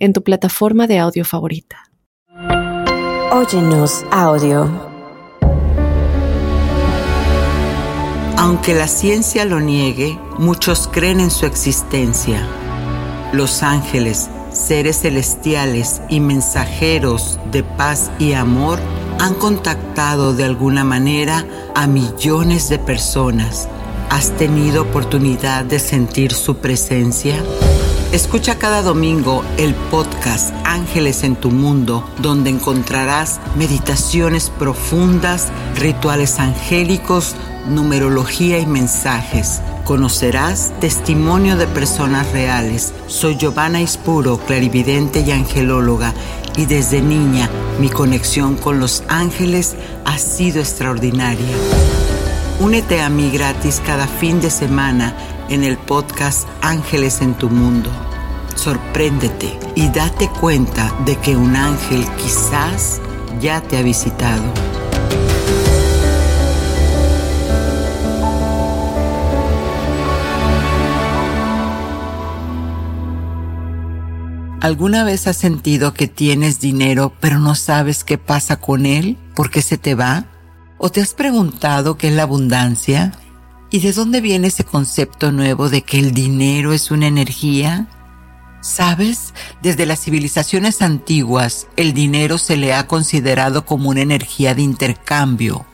en tu plataforma de audio favorita. Óyenos audio. Aunque la ciencia lo niegue, muchos creen en su existencia. Los ángeles, seres celestiales y mensajeros de paz y amor han contactado de alguna manera a millones de personas. ¿Has tenido oportunidad de sentir su presencia? Escucha cada domingo el podcast Ángeles en tu Mundo, donde encontrarás meditaciones profundas, rituales angélicos, numerología y mensajes. Conocerás testimonio de personas reales. Soy Giovanna Ispuro, clarividente y angelóloga, y desde niña mi conexión con los ángeles ha sido extraordinaria. Únete a mí gratis cada fin de semana en el podcast Ángeles en tu Mundo. Sorpréndete y date cuenta de que un ángel quizás ya te ha visitado. ¿Alguna vez has sentido que tienes dinero pero no sabes qué pasa con él? ¿Por qué se te va? ¿O te has preguntado qué es la abundancia? ¿Y de dónde viene ese concepto nuevo de que el dinero es una energía? ¿Sabes? Desde las civilizaciones antiguas, el dinero se le ha considerado como una energía de intercambio,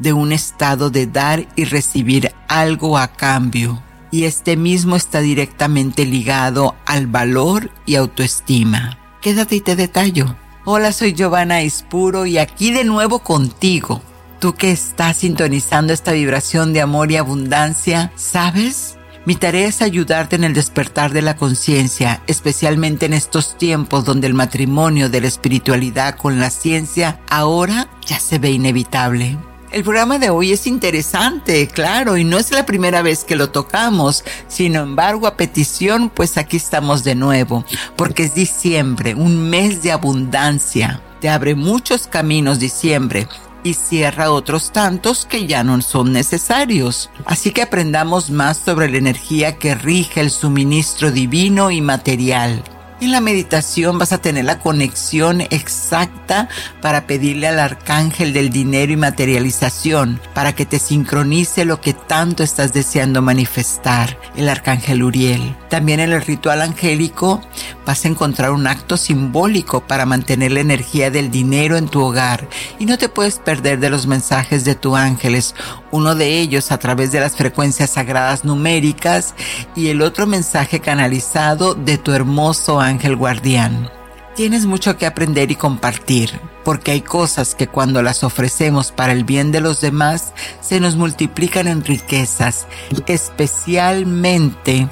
de un estado de dar y recibir algo a cambio. Y este mismo está directamente ligado al valor y autoestima. Quédate y te detallo. Hola, soy Giovanna Ispuro y aquí de nuevo contigo tú que estás sintonizando esta vibración de amor y abundancia, ¿sabes? Mi tarea es ayudarte en el despertar de la conciencia, especialmente en estos tiempos donde el matrimonio de la espiritualidad con la ciencia ahora ya se ve inevitable. El programa de hoy es interesante, claro, y no es la primera vez que lo tocamos. Sin embargo, a petición, pues aquí estamos de nuevo, porque es diciembre, un mes de abundancia. Te abre muchos caminos diciembre y cierra otros tantos que ya no son necesarios. Así que aprendamos más sobre la energía que rige el suministro divino y material. En la meditación vas a tener la conexión exacta para pedirle al arcángel del dinero y materialización para que te sincronice lo que tanto estás deseando manifestar, el arcángel Uriel. También en el ritual angélico vas a encontrar un acto simbólico para mantener la energía del dinero en tu hogar y no te puedes perder de los mensajes de tus ángeles, uno de ellos a través de las frecuencias sagradas numéricas y el otro mensaje canalizado de tu hermoso ángel guardián. Tienes mucho que aprender y compartir, porque hay cosas que cuando las ofrecemos para el bien de los demás se nos multiplican en riquezas, especialmente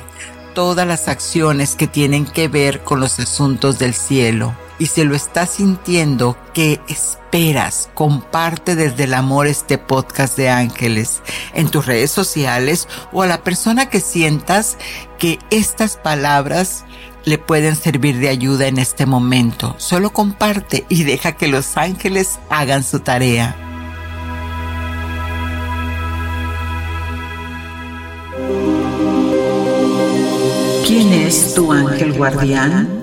todas las acciones que tienen que ver con los asuntos del cielo. Y si lo estás sintiendo, ¿qué esperas? Comparte desde el amor este podcast de ángeles en tus redes sociales o a la persona que sientas que estas palabras le pueden servir de ayuda en este momento. Solo comparte y deja que los ángeles hagan su tarea. ¿Quién es tu ángel guardián?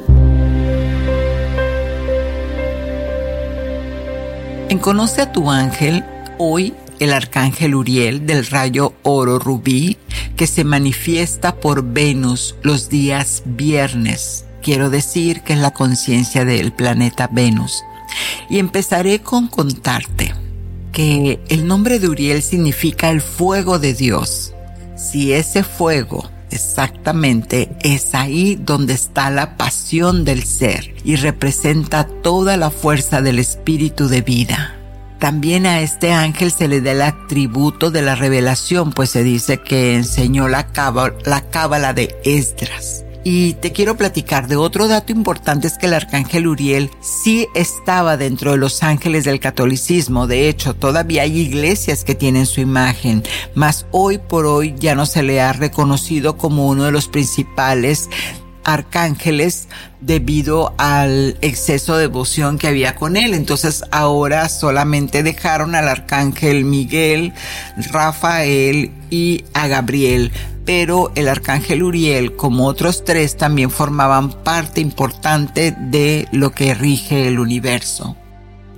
En Conoce a tu ángel, hoy el arcángel Uriel del rayo oro rubí que se manifiesta por Venus los días viernes. Quiero decir que es la conciencia del planeta Venus. Y empezaré con contarte que el nombre de Uriel significa el fuego de Dios. Si ese fuego exactamente es ahí donde está la pasión del ser y representa toda la fuerza del espíritu de vida. También a este ángel se le da el atributo de la revelación, pues se dice que enseñó la cábala, la cábala de Esdras. Y te quiero platicar de otro dato importante es que el arcángel Uriel sí estaba dentro de los ángeles del catolicismo. De hecho, todavía hay iglesias que tienen su imagen, mas hoy por hoy ya no se le ha reconocido como uno de los principales arcángeles debido al exceso de devoción que había con él. Entonces ahora solamente dejaron al arcángel Miguel, Rafael y a Gabriel. Pero el arcángel Uriel, como otros tres, también formaban parte importante de lo que rige el universo.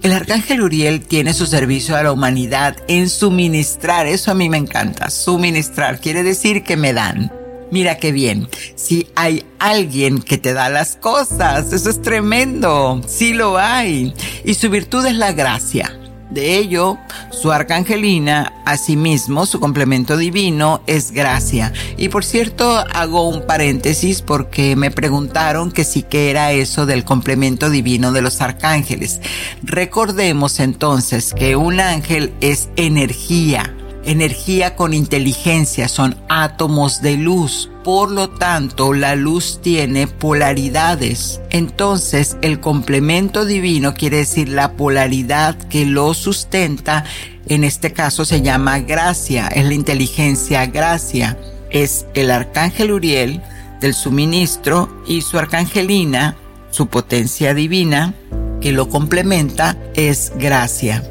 El arcángel Uriel tiene su servicio a la humanidad en suministrar, eso a mí me encanta, suministrar quiere decir que me dan Mira qué bien. Si hay alguien que te da las cosas, eso es tremendo. Sí lo hay. Y su virtud es la gracia. De ello, su arcangelina, asimismo, su complemento divino es gracia. Y por cierto, hago un paréntesis porque me preguntaron que sí que era eso del complemento divino de los arcángeles. Recordemos entonces que un ángel es energía energía con inteligencia, son átomos de luz. Por lo tanto, la luz tiene polaridades. Entonces, el complemento divino quiere decir la polaridad que lo sustenta. En este caso se llama gracia, es la inteligencia gracia. Es el arcángel Uriel del suministro y su arcangelina, su potencia divina, que lo complementa, es gracia.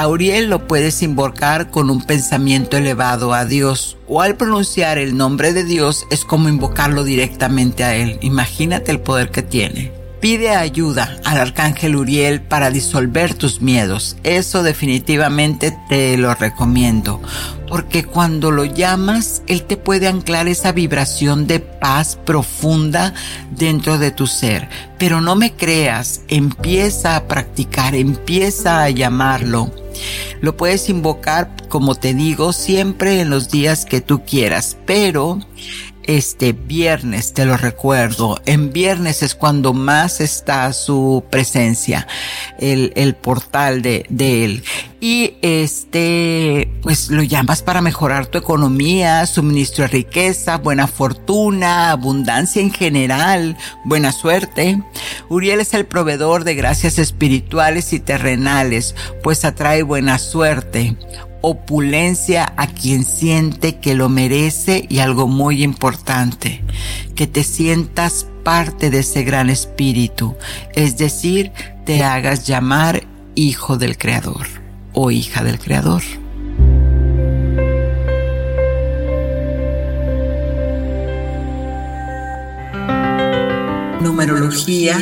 Auriel lo puedes invocar con un pensamiento elevado a Dios o al pronunciar el nombre de Dios es como invocarlo directamente a Él. Imagínate el poder que tiene. Pide ayuda al arcángel Uriel para disolver tus miedos. Eso definitivamente te lo recomiendo. Porque cuando lo llamas, Él te puede anclar esa vibración de paz profunda dentro de tu ser. Pero no me creas, empieza a practicar, empieza a llamarlo. Lo puedes invocar, como te digo, siempre en los días que tú quieras, pero este viernes, te lo recuerdo, en viernes es cuando más está su presencia, el, el portal de, de él. Y este, pues lo llamas para mejorar tu economía, suministro de riqueza, buena fortuna, abundancia en general, buena suerte. Uriel es el proveedor de gracias espirituales y terrenales, pues atrae buena suerte opulencia a quien siente que lo merece y algo muy importante, que te sientas parte de ese gran espíritu, es decir, te hagas llamar hijo del Creador o hija del Creador. Numerología.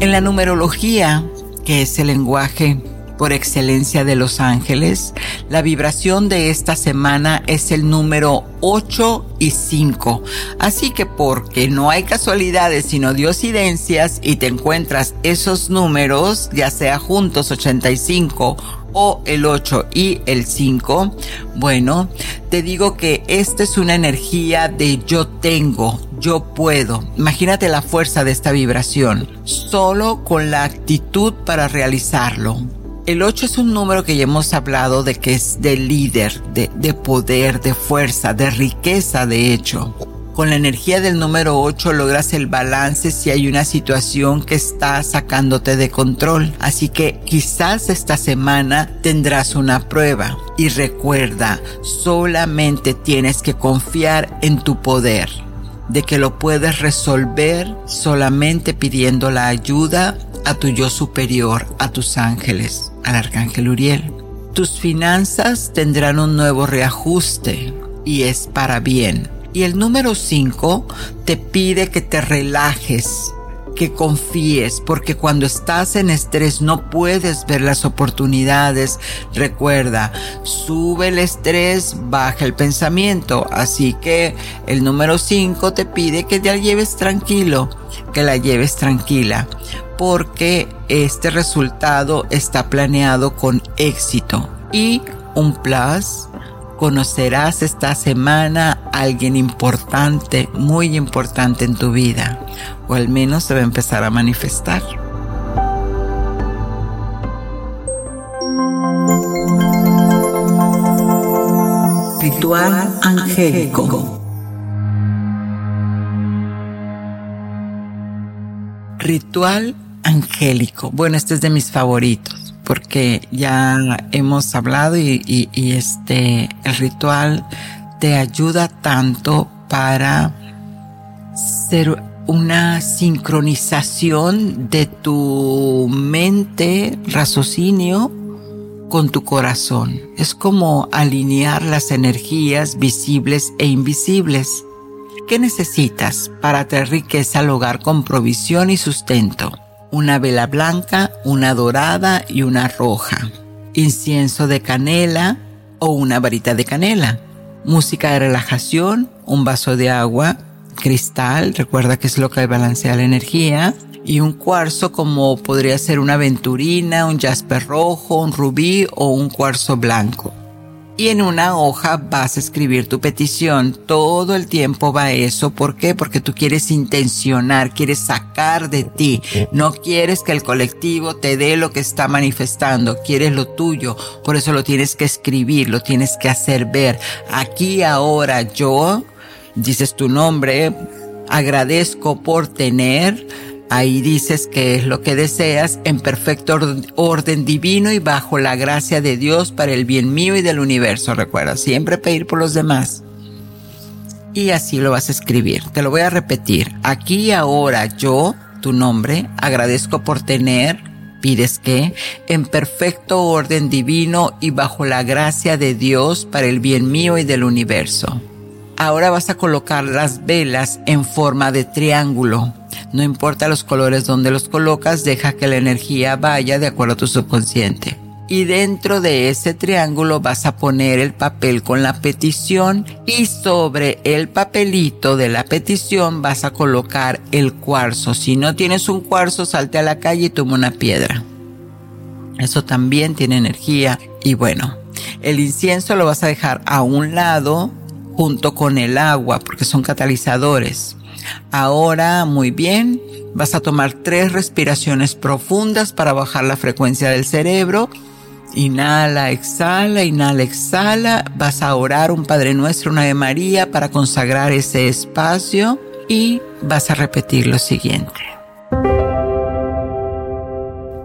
En la numerología, que es el lenguaje por excelencia de los ángeles. La vibración de esta semana es el número 8 y 5. Así que porque no hay casualidades sino diosidencias y te encuentras esos números, ya sea juntos 85 o el 8 y el 5, bueno, te digo que esta es una energía de yo tengo, yo puedo. Imagínate la fuerza de esta vibración, solo con la actitud para realizarlo. El 8 es un número que ya hemos hablado de que es de líder, de, de, poder, de fuerza, de riqueza, de hecho. Con la energía del número 8 logras el balance si hay una situación que está sacándote de control. Así que quizás esta semana tendrás una prueba. Y recuerda, solamente tienes que confiar en tu poder de que lo puedes resolver solamente pidiendo la ayuda a tu yo superior, a tus ángeles al arcángel Uriel. Tus finanzas tendrán un nuevo reajuste y es para bien. Y el número 5 te pide que te relajes, que confíes, porque cuando estás en estrés no puedes ver las oportunidades. Recuerda, sube el estrés, baja el pensamiento. Así que el número 5 te pide que te la lleves tranquilo, que la lleves tranquila porque este resultado está planeado con éxito. Y un plus, conocerás esta semana a alguien importante, muy importante en tu vida, o al menos se va a empezar a manifestar. Ritual angélico. Ritual angélico. Bueno, este es de mis favoritos porque ya hemos hablado y, este, el ritual te ayuda tanto para ser una sincronización de tu mente, raciocinio, con tu corazón. Es como alinear las energías visibles e invisibles. ¿Qué necesitas para traer riqueza al hogar con provisión y sustento? Una vela blanca, una dorada y una roja. Incienso de canela o una varita de canela. Música de relajación, un vaso de agua, cristal, recuerda que es lo que balancea la energía, y un cuarzo como podría ser una aventurina, un jasper rojo, un rubí o un cuarzo blanco. Y en una hoja vas a escribir tu petición. Todo el tiempo va eso. ¿Por qué? Porque tú quieres intencionar, quieres sacar de ti. No quieres que el colectivo te dé lo que está manifestando. Quieres lo tuyo. Por eso lo tienes que escribir, lo tienes que hacer ver. Aquí ahora yo, dices tu nombre, agradezco por tener Ahí dices que es lo que deseas en perfecto orden divino y bajo la gracia de Dios para el bien mío y del universo. Recuerda, siempre pedir por los demás. Y así lo vas a escribir. Te lo voy a repetir. Aquí y ahora yo, tu nombre, agradezco por tener, pides que, en perfecto orden divino y bajo la gracia de Dios para el bien mío y del universo. Ahora vas a colocar las velas en forma de triángulo no importa los colores donde los colocas, deja que la energía vaya de acuerdo a tu subconsciente. Y dentro de ese triángulo vas a poner el papel con la petición y sobre el papelito de la petición vas a colocar el cuarzo. Si no tienes un cuarzo, salte a la calle y toma una piedra. Eso también tiene energía. Y bueno, el incienso lo vas a dejar a un lado junto con el agua porque son catalizadores. Ahora, muy bien, vas a tomar tres respiraciones profundas para bajar la frecuencia del cerebro. Inhala, exhala, inhala, exhala. Vas a orar un Padre Nuestro, una de María para consagrar ese espacio y vas a repetir lo siguiente.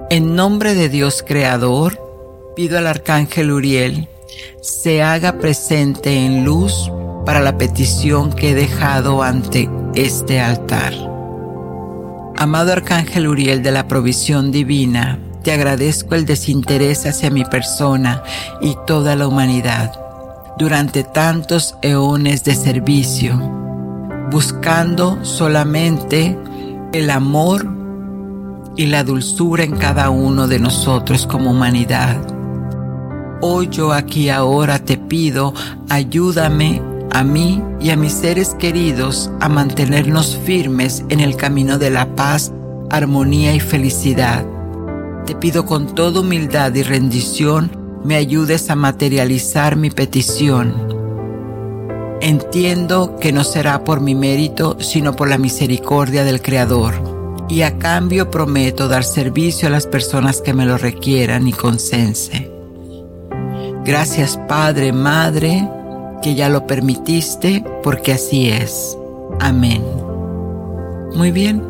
En nombre de Dios Creador, pido al Arcángel Uriel se haga presente en luz para la petición que he dejado ante este altar. Amado Arcángel Uriel de la provisión divina, te agradezco el desinterés hacia mi persona y toda la humanidad durante tantos eones de servicio, buscando solamente el amor y la dulzura en cada uno de nosotros como humanidad. Hoy yo aquí ahora te pido, ayúdame a mí y a mis seres queridos a mantenernos firmes en el camino de la paz, armonía y felicidad. Te pido con toda humildad y rendición me ayudes a materializar mi petición. Entiendo que no será por mi mérito, sino por la misericordia del Creador, y a cambio prometo dar servicio a las personas que me lo requieran y consense. Gracias Padre, Madre, que ya lo permitiste porque así es. Amén. Muy bien.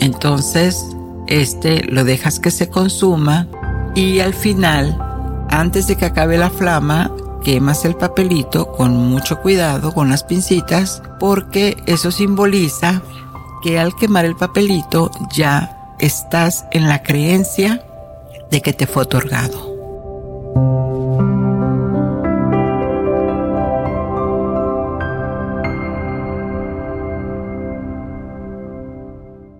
Entonces, este lo dejas que se consuma y al final, antes de que acabe la flama, quemas el papelito con mucho cuidado con las pincitas porque eso simboliza que al quemar el papelito ya estás en la creencia de que te fue otorgado.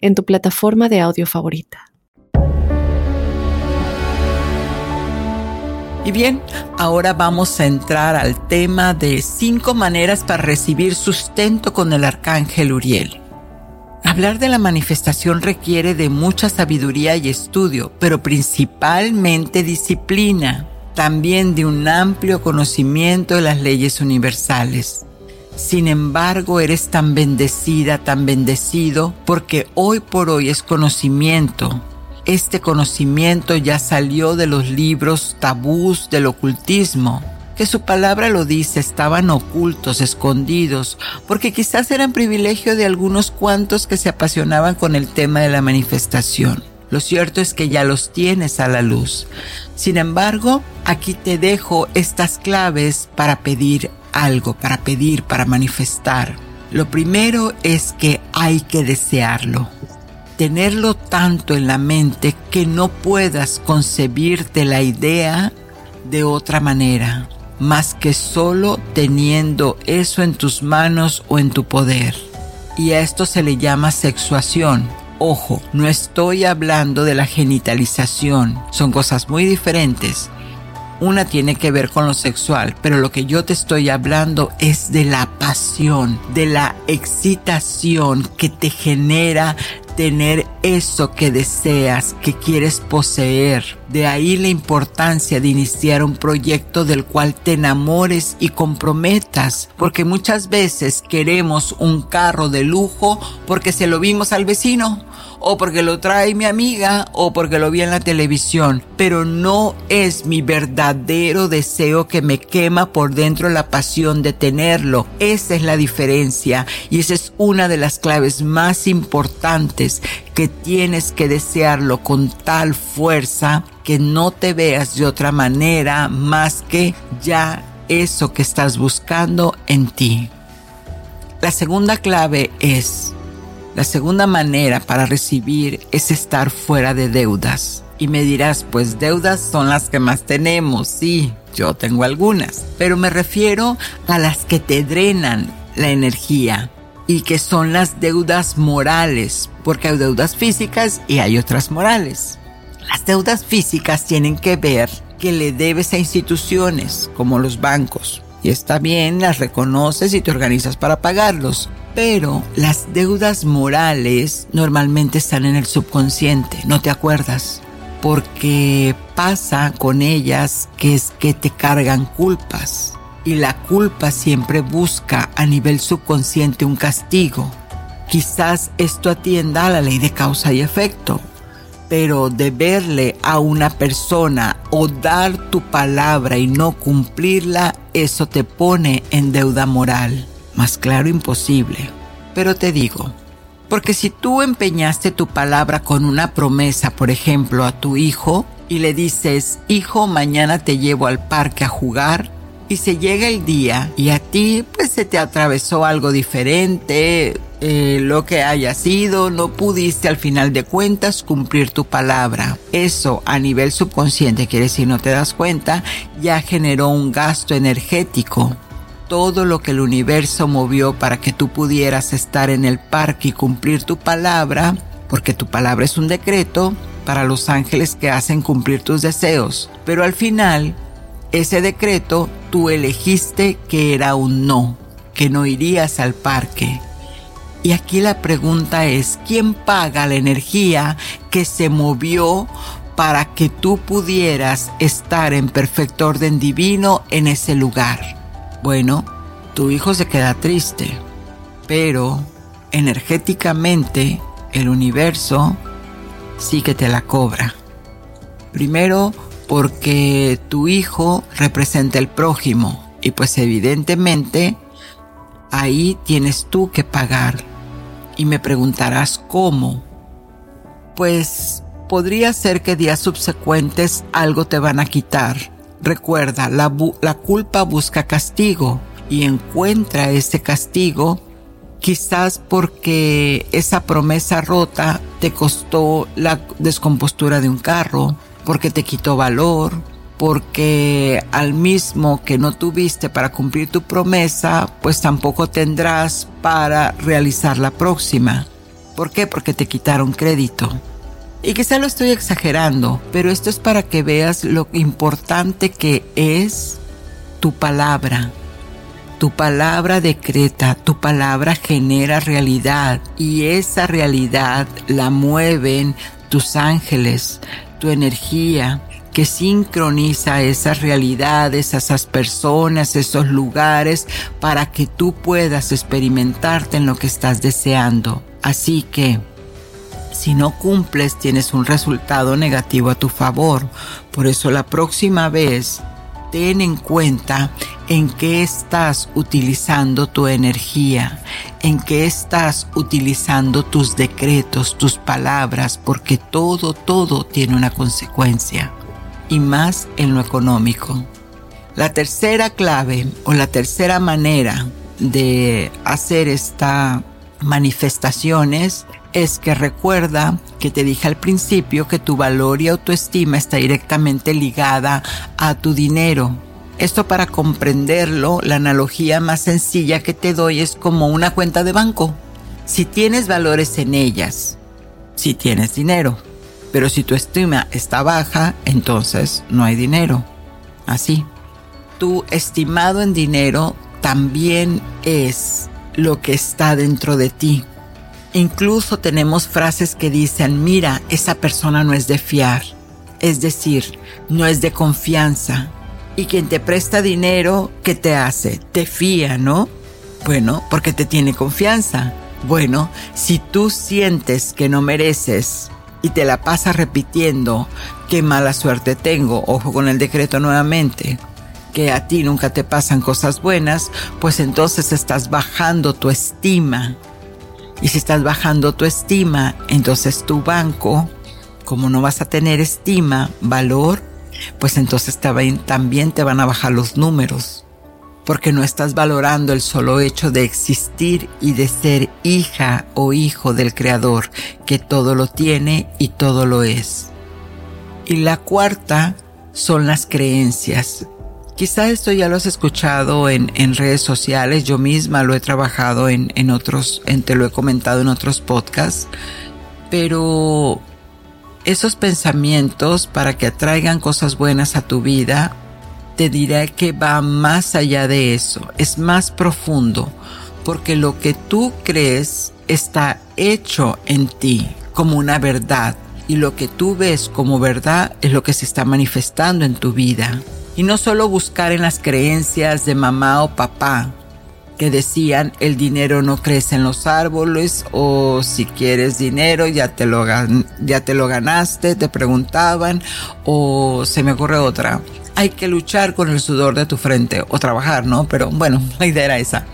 en tu plataforma de audio favorita. Y bien, ahora vamos a entrar al tema de cinco maneras para recibir sustento con el arcángel Uriel. Hablar de la manifestación requiere de mucha sabiduría y estudio, pero principalmente disciplina, también de un amplio conocimiento de las leyes universales. Sin embargo, eres tan bendecida, tan bendecido, porque hoy por hoy es conocimiento. Este conocimiento ya salió de los libros tabús del ocultismo que su palabra lo dice, estaban ocultos, escondidos, porque quizás eran privilegio de algunos cuantos que se apasionaban con el tema de la manifestación. Lo cierto es que ya los tienes a la luz. Sin embargo, aquí te dejo estas claves para pedir algo, para pedir, para manifestar. Lo primero es que hay que desearlo. Tenerlo tanto en la mente que no puedas concebirte la idea de otra manera más que solo teniendo eso en tus manos o en tu poder. Y a esto se le llama sexuación. Ojo, no estoy hablando de la genitalización, son cosas muy diferentes. Una tiene que ver con lo sexual, pero lo que yo te estoy hablando es de la pasión, de la excitación que te genera tener eso que deseas, que quieres poseer. De ahí la importancia de iniciar un proyecto del cual te enamores y comprometas, porque muchas veces queremos un carro de lujo porque se lo vimos al vecino o porque lo trae mi amiga o porque lo vi en la televisión, pero no es mi verdadero deseo que me quema por dentro la pasión de tenerlo. Esa es la diferencia y esa es una de las claves más importantes que tienes que desearlo con tal fuerza que no te veas de otra manera más que ya eso que estás buscando en ti. La segunda clave es la segunda manera para recibir es estar fuera de deudas. Y me dirás, pues deudas son las que más tenemos, sí, yo tengo algunas, pero me refiero a las que te drenan la energía y que son las deudas morales, porque hay deudas físicas y hay otras morales. Las deudas físicas tienen que ver que le debes a instituciones como los bancos, y está bien, las reconoces y te organizas para pagarlos. Pero las deudas morales normalmente están en el subconsciente, no te acuerdas. Porque pasa con ellas que es que te cargan culpas. Y la culpa siempre busca a nivel subconsciente un castigo. Quizás esto atienda a la ley de causa y efecto pero deberle a una persona o dar tu palabra y no cumplirla, eso te pone en deuda moral. Más claro imposible. Pero te digo, porque si tú empeñaste tu palabra con una promesa, por ejemplo, a tu hijo, y le dices, hijo, mañana te llevo al parque a jugar, y se llega el día y a ti pues se te atravesó algo diferente, eh, lo que haya sido, no pudiste al final de cuentas cumplir tu palabra. Eso a nivel subconsciente, quiere decir no te das cuenta, ya generó un gasto energético. Todo lo que el universo movió para que tú pudieras estar en el parque y cumplir tu palabra, porque tu palabra es un decreto para los ángeles que hacen cumplir tus deseos. Pero al final, ese decreto tú elegiste que era un no, que no irías al parque y aquí la pregunta es, ¿quién paga la energía que se movió para que tú pudieras estar en perfecto orden divino en ese lugar? Bueno, tu hijo se queda triste, pero energéticamente el universo sí que te la cobra. Primero porque tu hijo representa el prójimo y pues evidentemente ahí tienes tú que pagar y me preguntarás cómo. Pues podría ser que días subsecuentes algo te van a quitar. Recuerda, la, culpa busca castigo y encuentra ese castigo quizás porque esa promesa rota te costó la descompostura de un carro, porque te quitó valor, porque al mismo que no tuviste para cumplir tu promesa, pues tampoco tendrás para realizar la próxima. ¿Por qué? Porque te quitaron crédito. Y quizá lo estoy exagerando, pero esto es para que veas lo importante que es tu palabra. tu palabra decreta, tu palabra genera realidad y esa realidad la mueven tus ángeles, tu energía, que sincroniza esas realidades, esas personas, esos lugares, para que tú puedas experimentarte en lo que estás deseando. Así que, si no cumples, tienes un resultado negativo a tu favor. Por eso la próxima vez, ten en cuenta en qué estás utilizando tu energía, en qué estás utilizando tus decretos, tus palabras, porque todo, todo tiene una consecuencia y más en lo económico. La tercera clave o la tercera manera de hacer esta manifestaciones es que recuerda que te dije al principio que tu valor y autoestima está directamente ligada a tu dinero. Esto para comprenderlo, la analogía más sencilla que te doy es como una cuenta de banco. Si tienes valores en ellas, si tienes dinero, pero si tu estima está baja, entonces no hay dinero. Así. Tu estimado en dinero también es lo que está dentro de ti. Incluso tenemos frases que dicen, mira, esa persona no es de fiar. Es decir, no es de confianza. Y quien te presta dinero, ¿qué te hace? Te fía, ¿no? Bueno, porque te tiene confianza. Bueno, si tú sientes que no mereces y te la pasas repitiendo qué mala suerte tengo, ojo con el decreto nuevamente, que a ti nunca te pasan cosas buenas, pues entonces estás bajando tu estima. Y si estás bajando tu estima, entonces tu banco, como no vas a tener estima, valor, pues entonces también te van a bajar los números porque no estás valorando el solo hecho de existir y de ser hija o hijo del Creador, que todo lo tiene y todo lo es. Y la cuarta son las creencias. Quizá esto ya lo has escuchado en, redes sociales, yo misma lo he trabajado en, en otros, en, te lo he comentado en otros podcasts, pero esos pensamientos para que atraigan cosas buenas a tu vida te diré que va más allá de eso, es más profundo, porque lo que tú crees está hecho en ti como una verdad y lo que tú ves como verdad es lo que se está manifestando en tu vida. Y no solo buscar en las creencias de mamá o papá, que decían el dinero no crece en los árboles o si quieres dinero ya te lo, ya te lo ganaste, te preguntaban o se me ocurre otra hay que luchar con el sudor de tu frente o trabajar, ¿no? Pero bueno, la idea era esa.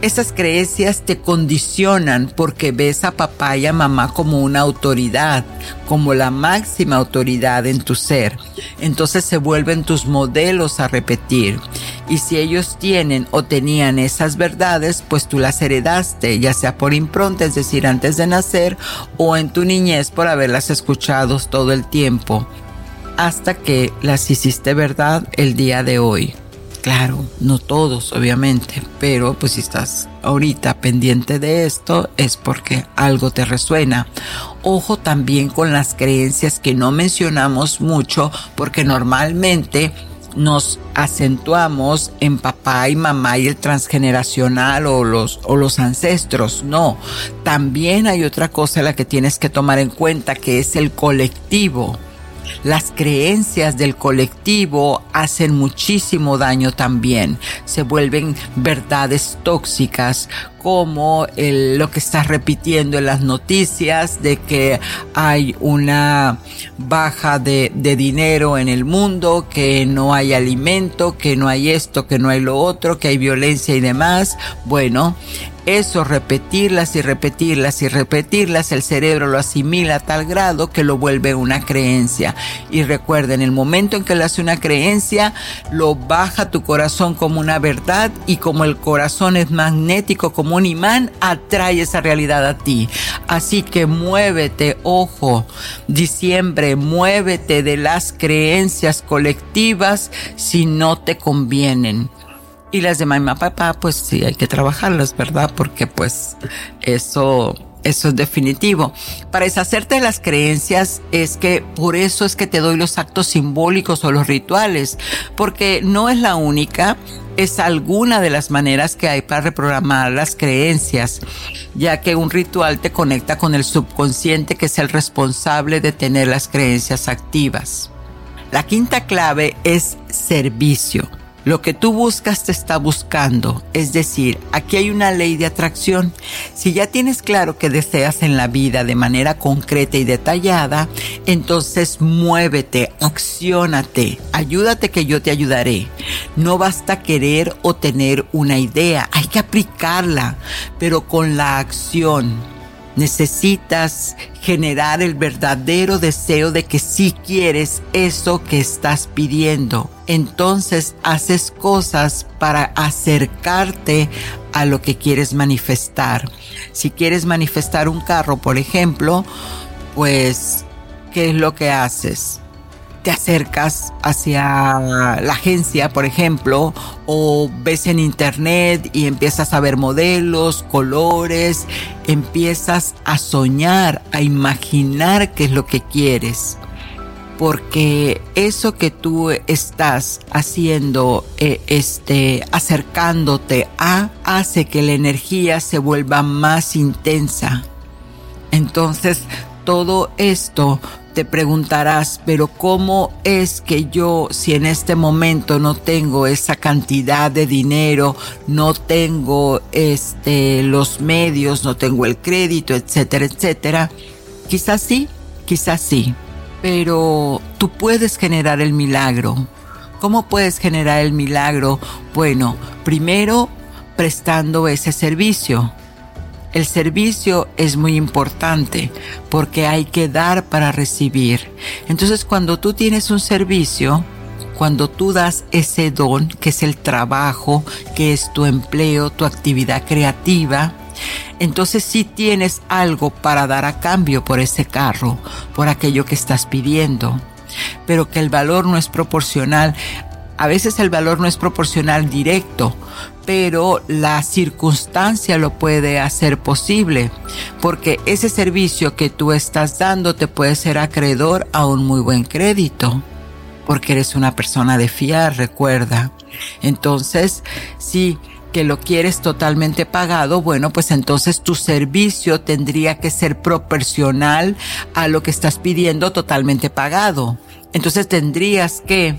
Esas creencias te condicionan porque ves a papá y a mamá como una autoridad, como la máxima autoridad en tu ser. Entonces se vuelven tus modelos a repetir. Y si ellos tienen o tenían esas verdades, pues tú las heredaste, ya sea por impronta, es decir, antes de nacer, o en tu niñez por haberlas escuchado todo el tiempo hasta que las hiciste verdad el día de hoy. Claro, no todos, obviamente, pero pues si estás ahorita pendiente de esto es porque algo te resuena. Ojo también con las creencias que no mencionamos mucho porque normalmente nos acentuamos en papá y mamá y el transgeneracional o los, o los ancestros. No, también hay otra cosa la que tienes que tomar en cuenta que es el colectivo las creencias del colectivo hacen muchísimo daño también. Se vuelven verdades tóxicas como lo que estás repitiendo en las noticias de que hay una baja de, de, dinero en el mundo, que no hay alimento, que no hay esto, que no hay lo otro, que hay violencia y demás. Bueno, eso, repetirlas y repetirlas y repetirlas, el cerebro lo asimila a tal grado que lo vuelve una creencia. Y recuerden, el momento en que lo hace una creencia, lo baja tu corazón como una verdad y como el corazón es magnético como un imán, atrae esa realidad a ti. Así que muévete, ojo, diciembre, muévete de las creencias colectivas si no te convienen. Y las de mamá, papá, pues sí, hay que trabajarlas, ¿verdad? Porque pues eso, eso es definitivo. Para deshacerte de las creencias es que por eso es que te doy los actos simbólicos o los rituales, porque no es la única es alguna de las maneras que hay para reprogramar las creencias, ya que un ritual te conecta con el subconsciente que es el responsable de tener las creencias activas. La quinta clave es servicio. Lo que tú buscas te está buscando. Es decir, aquí hay una ley de atracción. Si ya tienes claro que deseas en la vida de manera concreta y detallada, entonces muévete, acciónate, ayúdate que yo te ayudaré. No basta querer o tener una idea, hay que aplicarla, pero con la acción Necesitas generar el verdadero deseo de que sí quieres eso que estás pidiendo. Entonces haces cosas para acercarte a lo que quieres manifestar. Si quieres manifestar un carro, por ejemplo, pues, ¿qué es lo que haces? Te acercas hacia la agencia, por ejemplo, o ves en internet y empiezas a ver modelos, colores, empiezas a soñar, a imaginar qué es lo que quieres. Porque eso que tú estás haciendo, eh, este, acercándote a, hace que la energía se vuelva más intensa. Entonces, todo esto te preguntarás, pero ¿cómo es que yo, si en este momento no tengo esa cantidad de dinero, no tengo este, los medios, no tengo el crédito, etcétera, etcétera? Quizás sí, quizás sí, pero tú puedes generar el milagro. ¿Cómo puedes generar el milagro? Bueno, primero prestando ese servicio el servicio es muy importante porque hay que dar para recibir. Entonces cuando tú tienes un servicio, cuando tú das ese don, que es el trabajo, que es tu empleo, tu actividad creativa, entonces sí tienes algo para dar a cambio por ese carro, por aquello que estás pidiendo, pero que el valor no es proporcional. A veces el valor no es proporcional directo, pero la circunstancia lo puede hacer posible, porque ese servicio que tú estás dando te puede ser acreedor a un muy buen crédito, porque eres una persona de fiar, recuerda. Entonces, si que lo quieres totalmente pagado, bueno, pues entonces tu servicio tendría que ser proporcional a lo que estás pidiendo totalmente pagado. Entonces tendrías que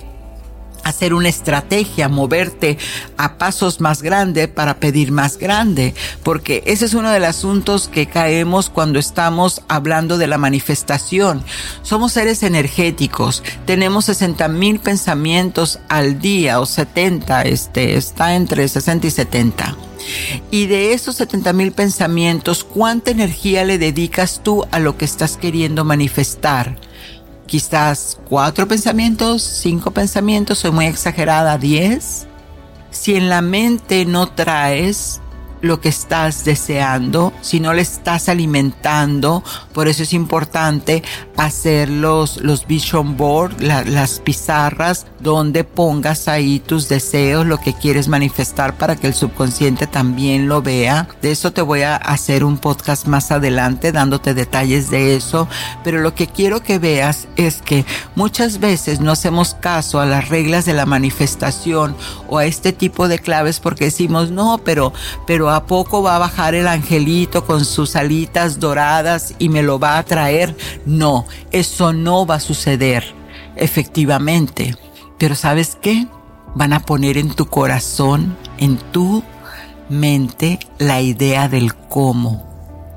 hacer una estrategia, moverte a pasos más grandes para pedir más grande, porque ese es uno de los asuntos que caemos cuando estamos hablando de la manifestación. Somos seres energéticos, tenemos 60 mil pensamientos al día o 70, este, está entre 60 y 70. Y de esos 70 mil pensamientos, ¿cuánta energía le dedicas tú a lo que estás queriendo manifestar? Quizás cuatro pensamientos, cinco pensamientos, soy muy exagerada, diez. Si en la mente no traes lo que estás deseando, si no le estás alimentando. Por eso es importante hacer los, los vision board, las pizarras, donde pongas ahí tus deseos, lo que quieres manifestar para que el subconsciente también lo vea. De eso te voy a hacer un podcast más adelante dándote detalles de eso. Pero lo que quiero que veas es que muchas veces no hacemos caso a las reglas de la manifestación o a este tipo de claves porque decimos, no, pero, pero a poco va a bajar el angelito con sus alitas doradas y me lo va a traer. No, eso no va a suceder, efectivamente. Pero ¿sabes qué? Van a poner en tu corazón, en tu mente, la idea del cómo.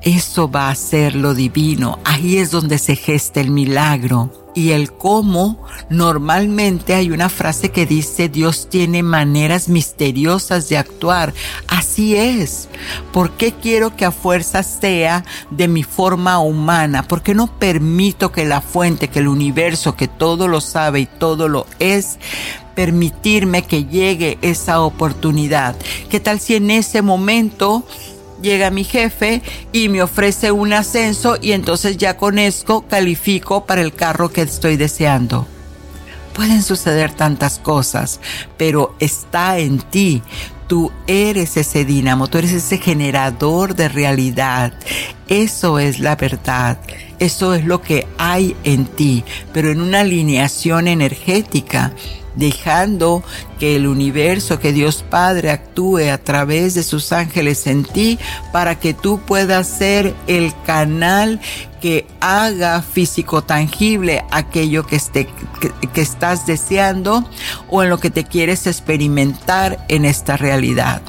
Eso va a ser lo divino. Ahí es donde se gesta el milagro y el cómo, normalmente hay una frase que dice Dios tiene maneras misteriosas de actuar. Así es. ¿Por qué quiero que a fuerza sea de mi forma humana? ¿Por qué no permito que la fuente, que el universo, que todo lo sabe y todo lo es, permitirme que llegue esa oportunidad? ¿Qué tal si en ese momento llega mi jefe y me ofrece un ascenso y entonces ya con esto califico para el carro que estoy deseando. Pueden suceder tantas cosas, pero está en ti. Tú eres ese dinamo, tú eres ese generador de realidad. Eso es la verdad. Eso es lo que hay en ti, pero en una alineación energética dejando que el universo, que Dios Padre actúe a través de sus ángeles en ti para que tú puedas ser el canal que haga físico tangible aquello que, esté, que, estás deseando o en lo que te quieres experimentar en esta realidad.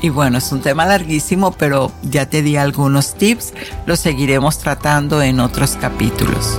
Y bueno, es un tema larguísimo, pero ya te di algunos tips, lo seguiremos tratando en otros capítulos.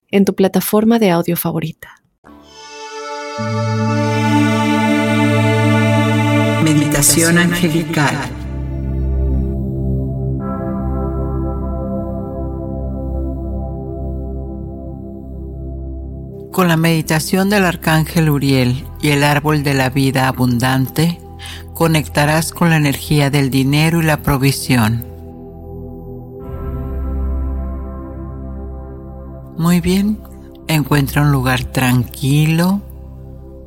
en tu plataforma de audio favorita. Meditación angelical. Con la meditación del arcángel Uriel y el árbol de la vida abundante, conectarás con la energía del dinero y la provisión Muy bien, encuentra un lugar tranquilo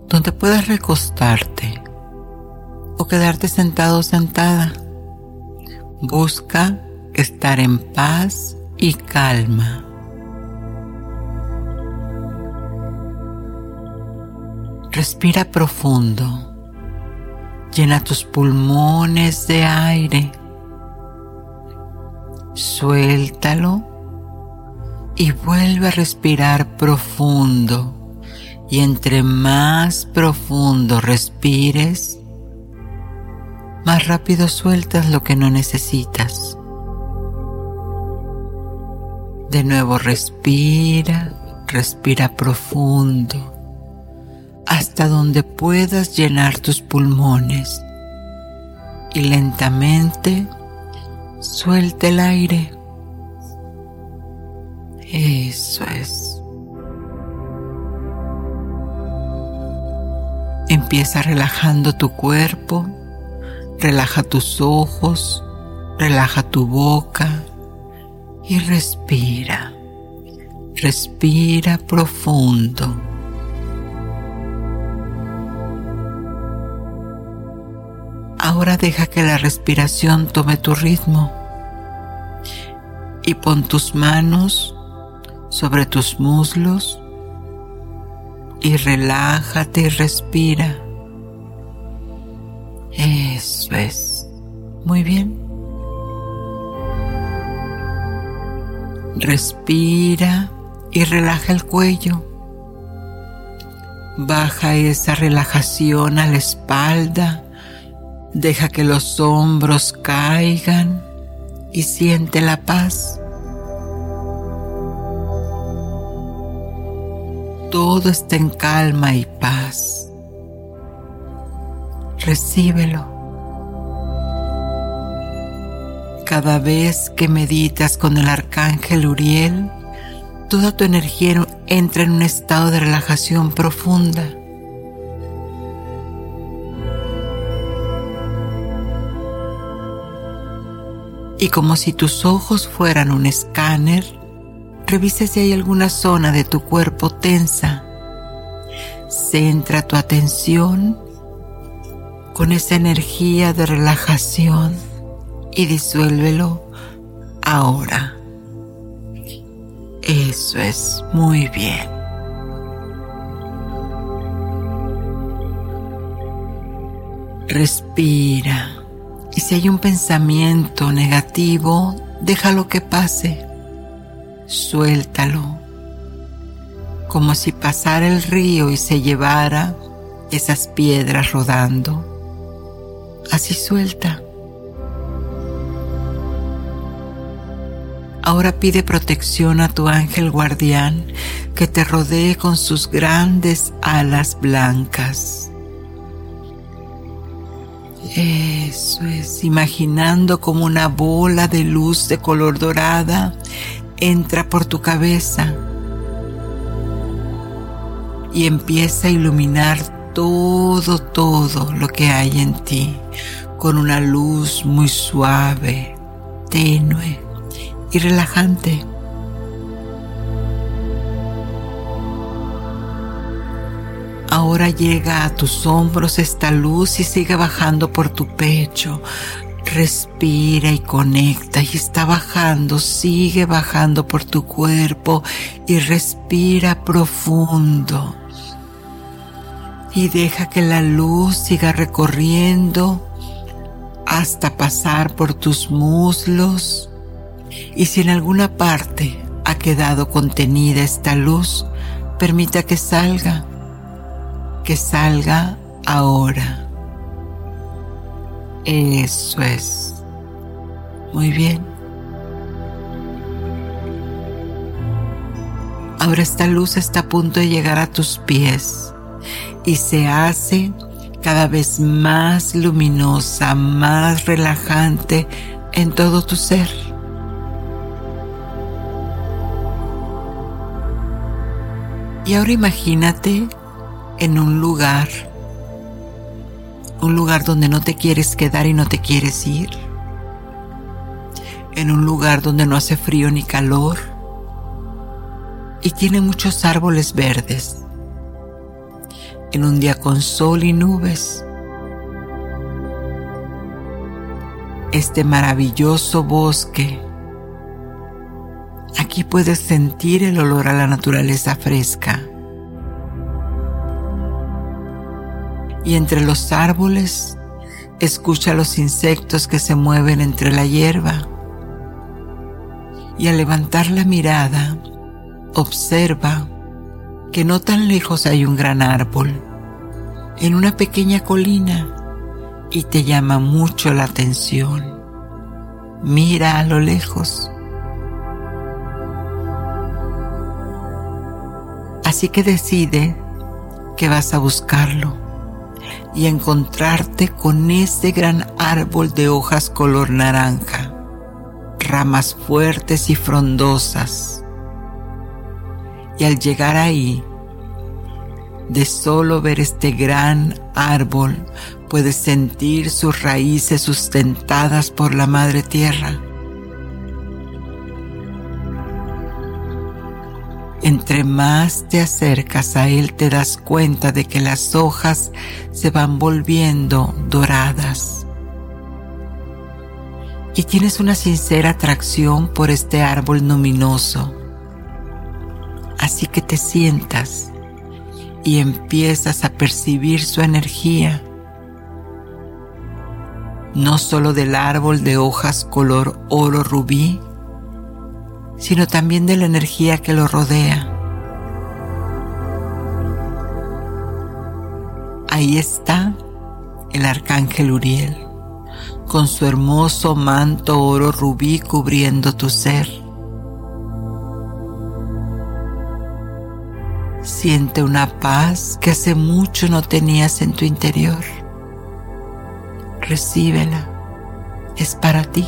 donde puedas recostarte o quedarte sentado o sentada. Busca estar en paz y calma. Respira profundo. Llena tus pulmones de aire. Suéltalo y vuelve a respirar profundo. Y entre más profundo respires, más rápido sueltas lo que no necesitas. De nuevo respira, respira profundo, hasta donde puedas llenar tus pulmones. Y lentamente suelta el aire. Eso es. Empieza relajando tu cuerpo, relaja tus ojos, relaja tu boca y respira. Respira profundo. Ahora deja que la respiración tome tu ritmo y pon tus manos sobre tus muslos y relájate y respira. Eso es. Muy bien. Respira y relaja el cuello. Baja esa relajación a la espalda. Deja que los hombros caigan y siente la paz. Todo está en calma y paz. Recíbelo. Cada vez que meditas con el arcángel Uriel, toda tu energía entra en un estado de relajación profunda. Y como si tus ojos fueran un escáner, Revisa si hay alguna zona de tu cuerpo tensa. Centra tu atención con esa energía de relajación y disuélvelo ahora. Eso es muy bien. Respira y si hay un pensamiento negativo, déjalo que pase suéltalo, como si pasara el río y se llevara esas piedras rodando. Así suelta. Ahora pide protección a tu ángel guardián que te rodee con sus grandes alas blancas. Eso es, imaginando como una bola de luz de color dorada entra por tu cabeza y empieza a iluminar todo, todo lo que hay en ti con una luz muy suave, tenue y relajante. Ahora llega a tus hombros esta luz y sigue bajando por tu pecho. Respira y conecta y está bajando, sigue bajando por tu cuerpo y respira profundo. Y deja que la luz siga recorriendo hasta pasar por tus muslos. Y si en alguna parte ha quedado contenida esta luz, permita que salga que salga ahora. Eso es. Muy bien. Ahora esta luz está a punto de llegar a tus pies y se hace cada vez más luminosa, más relajante en todo tu ser. Y ahora imagínate en un lugar, un lugar donde no te quieres quedar y no te quieres ir, en un lugar donde no hace frío ni calor y tiene muchos árboles verdes, en un día con sol y nubes. Este maravilloso bosque. Aquí puedes sentir el olor a la naturaleza fresca y entre los árboles escucha los insectos que se mueven entre la hierba. Y al levantar la mirada, observa que no tan lejos hay un gran árbol, en una pequeña colina, y te llama mucho la atención. Mira a lo lejos. Así que decide que vas a buscarlo y encontrarte con ese gran árbol de hojas color naranja, ramas fuertes y frondosas. Y al llegar ahí, de solo ver este gran árbol, puedes sentir sus raíces sustentadas por la madre tierra Entre más te acercas a Él te das cuenta de que las hojas se van volviendo doradas. Y tienes una sincera atracción por este árbol luminoso. Así que te sientas y empiezas a percibir su energía. No solo del árbol de hojas color oro rubí, sino también de la energía que lo rodea. Ahí está el arcángel Uriel, con su hermoso manto oro rubí cubriendo tu ser. Siente una paz que hace mucho no tenías en tu interior. Recíbela, es para ti.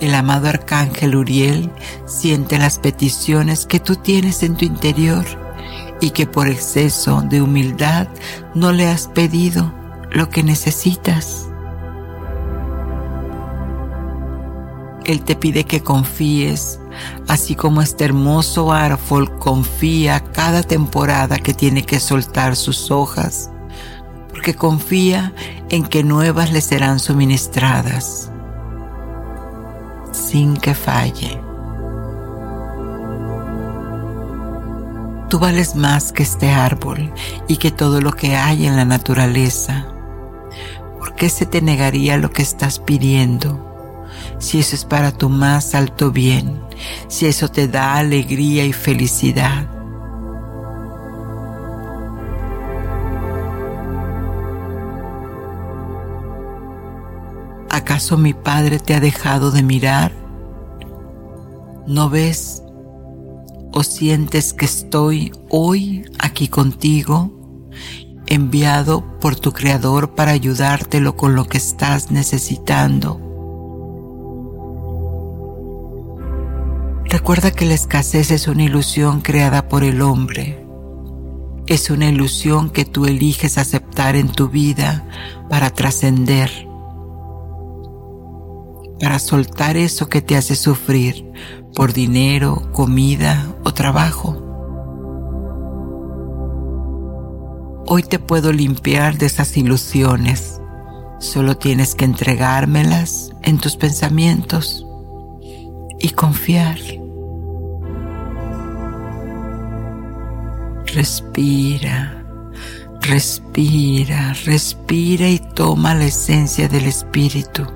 El amado arcángel Uriel siente las peticiones que tú tienes en tu interior y que por exceso de humildad no le has pedido lo que necesitas. Él te pide que confíes, así como este hermoso árbol confía cada temporada que tiene que soltar sus hojas, porque confía en que nuevas le serán suministradas sin que falle. Tú vales más que este árbol y que todo lo que hay en la naturaleza. ¿Por qué se te negaría lo que estás pidiendo? Si eso es para tu más alto bien, si eso te da alegría y felicidad. ¿Acaso mi Padre te ha dejado de mirar? ¿No ves o sientes que estoy hoy aquí contigo enviado por tu Creador para ayudártelo con lo que estás necesitando. Recuerda que la escasez es una ilusión creada por el hombre. Es una ilusión que tú eliges aceptar en tu vida para trascender, para soltar eso que te hace sufrir por dinero, comida o trabajo. Hoy te puedo limpiar de esas ilusiones. Solo tienes que entregármelas en tus pensamientos y confiar. Respira, respira, respira y toma la esencia del Espíritu,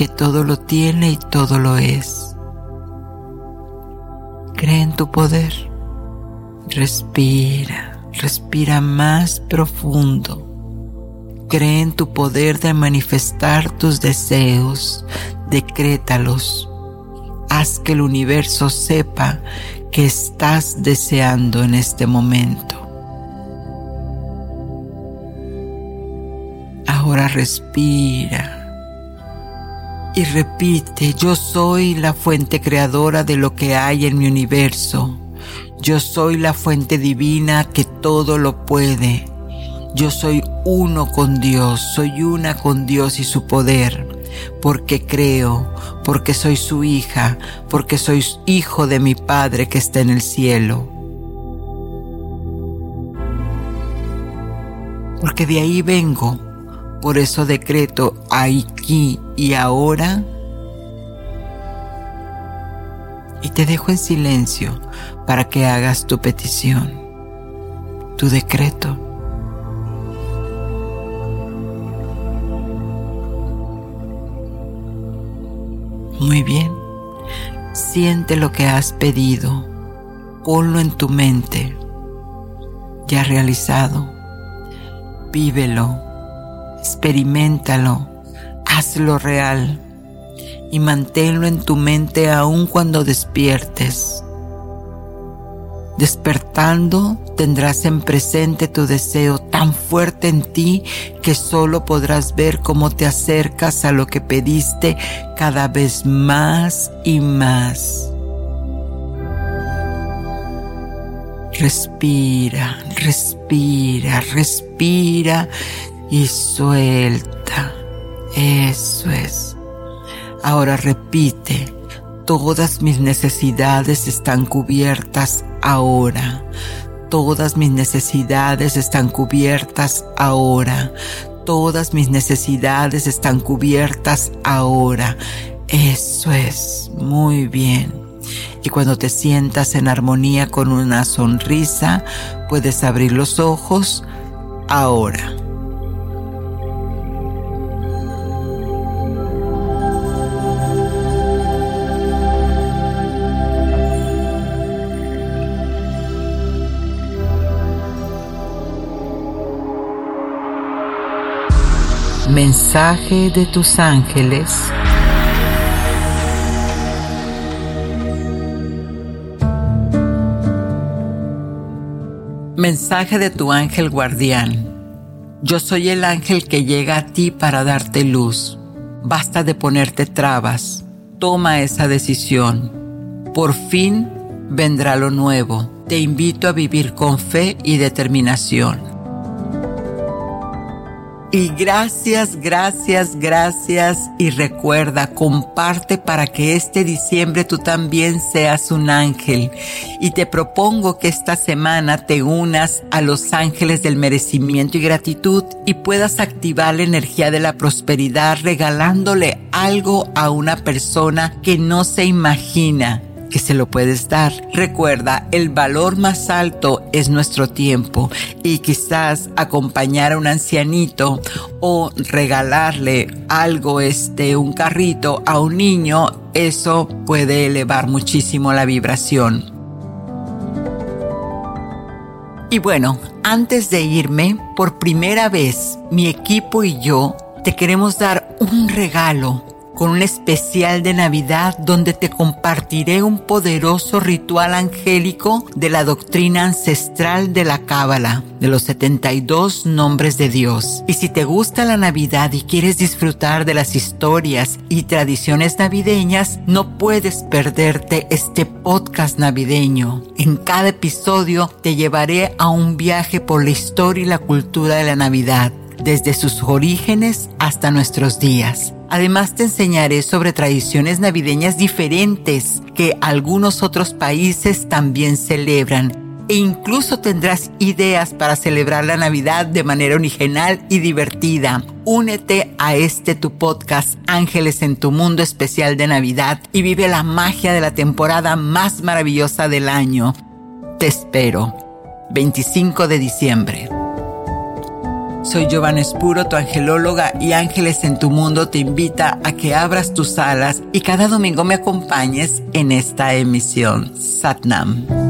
que todo lo tiene y todo lo es. Cree en tu poder. Respira. Respira más profundo. Cree en tu poder de manifestar tus deseos. Decrétalos. Haz que el universo sepa que estás deseando en este momento. Ahora respira y repite, yo soy la fuente creadora de lo que hay en mi universo. Yo soy la fuente divina que todo lo puede. Yo soy uno con Dios, soy una con Dios y su poder, porque creo, porque soy su hija, porque soy hijo de mi Padre que está en el cielo. Porque de ahí vengo, por eso decreto aquí y ahora. Y te dejo en silencio para que hagas tu petición, tu decreto. Muy bien, siente lo que has pedido, ponlo en tu mente, ya realizado, vívelo, experimentalo, hazlo real y manténlo en tu mente aun cuando despiertes. Despertando tendrás en presente tu deseo tan fuerte en ti que solo podrás ver cómo te acercas a lo que pediste cada vez más y más. Respira, respira, respira y suelta. Eso es. Ahora repite, todas mis necesidades están cubiertas ahora. Todas mis necesidades están cubiertas ahora. Todas mis necesidades están cubiertas ahora. Eso es, muy bien. Y cuando te sientas en armonía con una sonrisa, puedes abrir los ojos ahora. Mensaje de tus ángeles. Mensaje de tu ángel guardián. Yo soy el ángel que llega a ti para darte luz. Basta de ponerte trabas. Toma esa decisión. Por fin vendrá lo nuevo. Te invito a vivir con fe y determinación. Y gracias, gracias, gracias. Y recuerda, comparte para que este diciembre tú también seas un ángel. Y te propongo que esta semana te unas a los ángeles del merecimiento y gratitud y puedas activar la energía de la prosperidad regalándole algo a una persona que no se imagina que se lo puedes dar. Recuerda, el valor más alto es nuestro tiempo y quizás acompañar a un ancianito o regalarle algo, este, un carrito a un niño, eso puede elevar muchísimo la vibración. Y bueno, antes de irme, por primera vez mi equipo y yo te queremos dar un regalo con un especial de Navidad donde te compartiré un poderoso ritual angélico de la doctrina ancestral de la Cábala, de los 72 nombres de Dios. Y si te gusta la Navidad y quieres disfrutar de las historias y tradiciones navideñas, no puedes perderte este podcast navideño. En cada episodio te llevaré a un viaje por la historia y la cultura de la Navidad desde sus orígenes hasta nuestros días. Además te enseñaré sobre tradiciones navideñas diferentes que algunos otros países también celebran e incluso tendrás ideas para celebrar la Navidad de manera original y divertida. Únete a este tu podcast Ángeles en tu Mundo especial de Navidad y vive la magia de la temporada más maravillosa del año. Te espero. 25 de diciembre. Soy Giovanna Espuro, tu angelóloga y Ángeles en tu Mundo te invita a que abras tus alas y cada domingo me acompañes en esta emisión. Satnam.